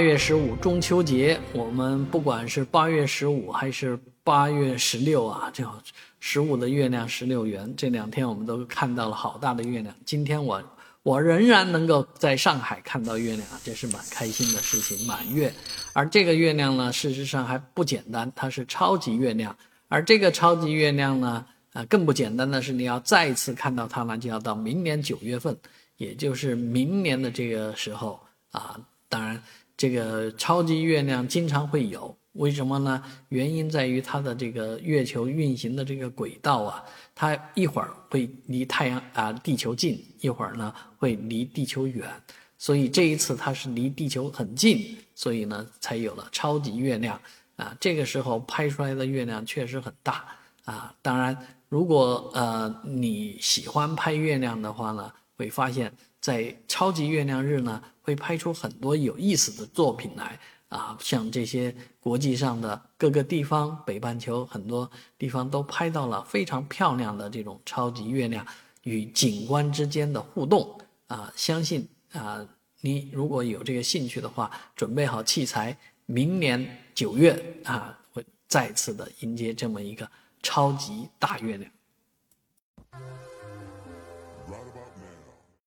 八月十五中秋节，我们不管是八月十五还是八月十六啊，这十五的月亮十六圆，这两天我们都看到了好大的月亮。今天我我仍然能够在上海看到月亮，这是蛮开心的事情，满月。而这个月亮呢，事实上还不简单，它是超级月亮。而这个超级月亮呢，啊，更不简单的是，你要再次看到它呢，就要到明年九月份，也就是明年的这个时候啊。当然。这个超级月亮经常会有，为什么呢？原因在于它的这个月球运行的这个轨道啊，它一会儿会离太阳啊地球近，一会儿呢会离地球远，所以这一次它是离地球很近，所以呢才有了超级月亮啊。这个时候拍出来的月亮确实很大啊。当然，如果呃你喜欢拍月亮的话呢，会发现。在超级月亮日呢，会拍出很多有意思的作品来啊，像这些国际上的各个地方，北半球很多地方都拍到了非常漂亮的这种超级月亮与景观之间的互动啊。相信啊，你如果有这个兴趣的话，准备好器材，明年九月啊，会再次的迎接这么一个超级大月亮。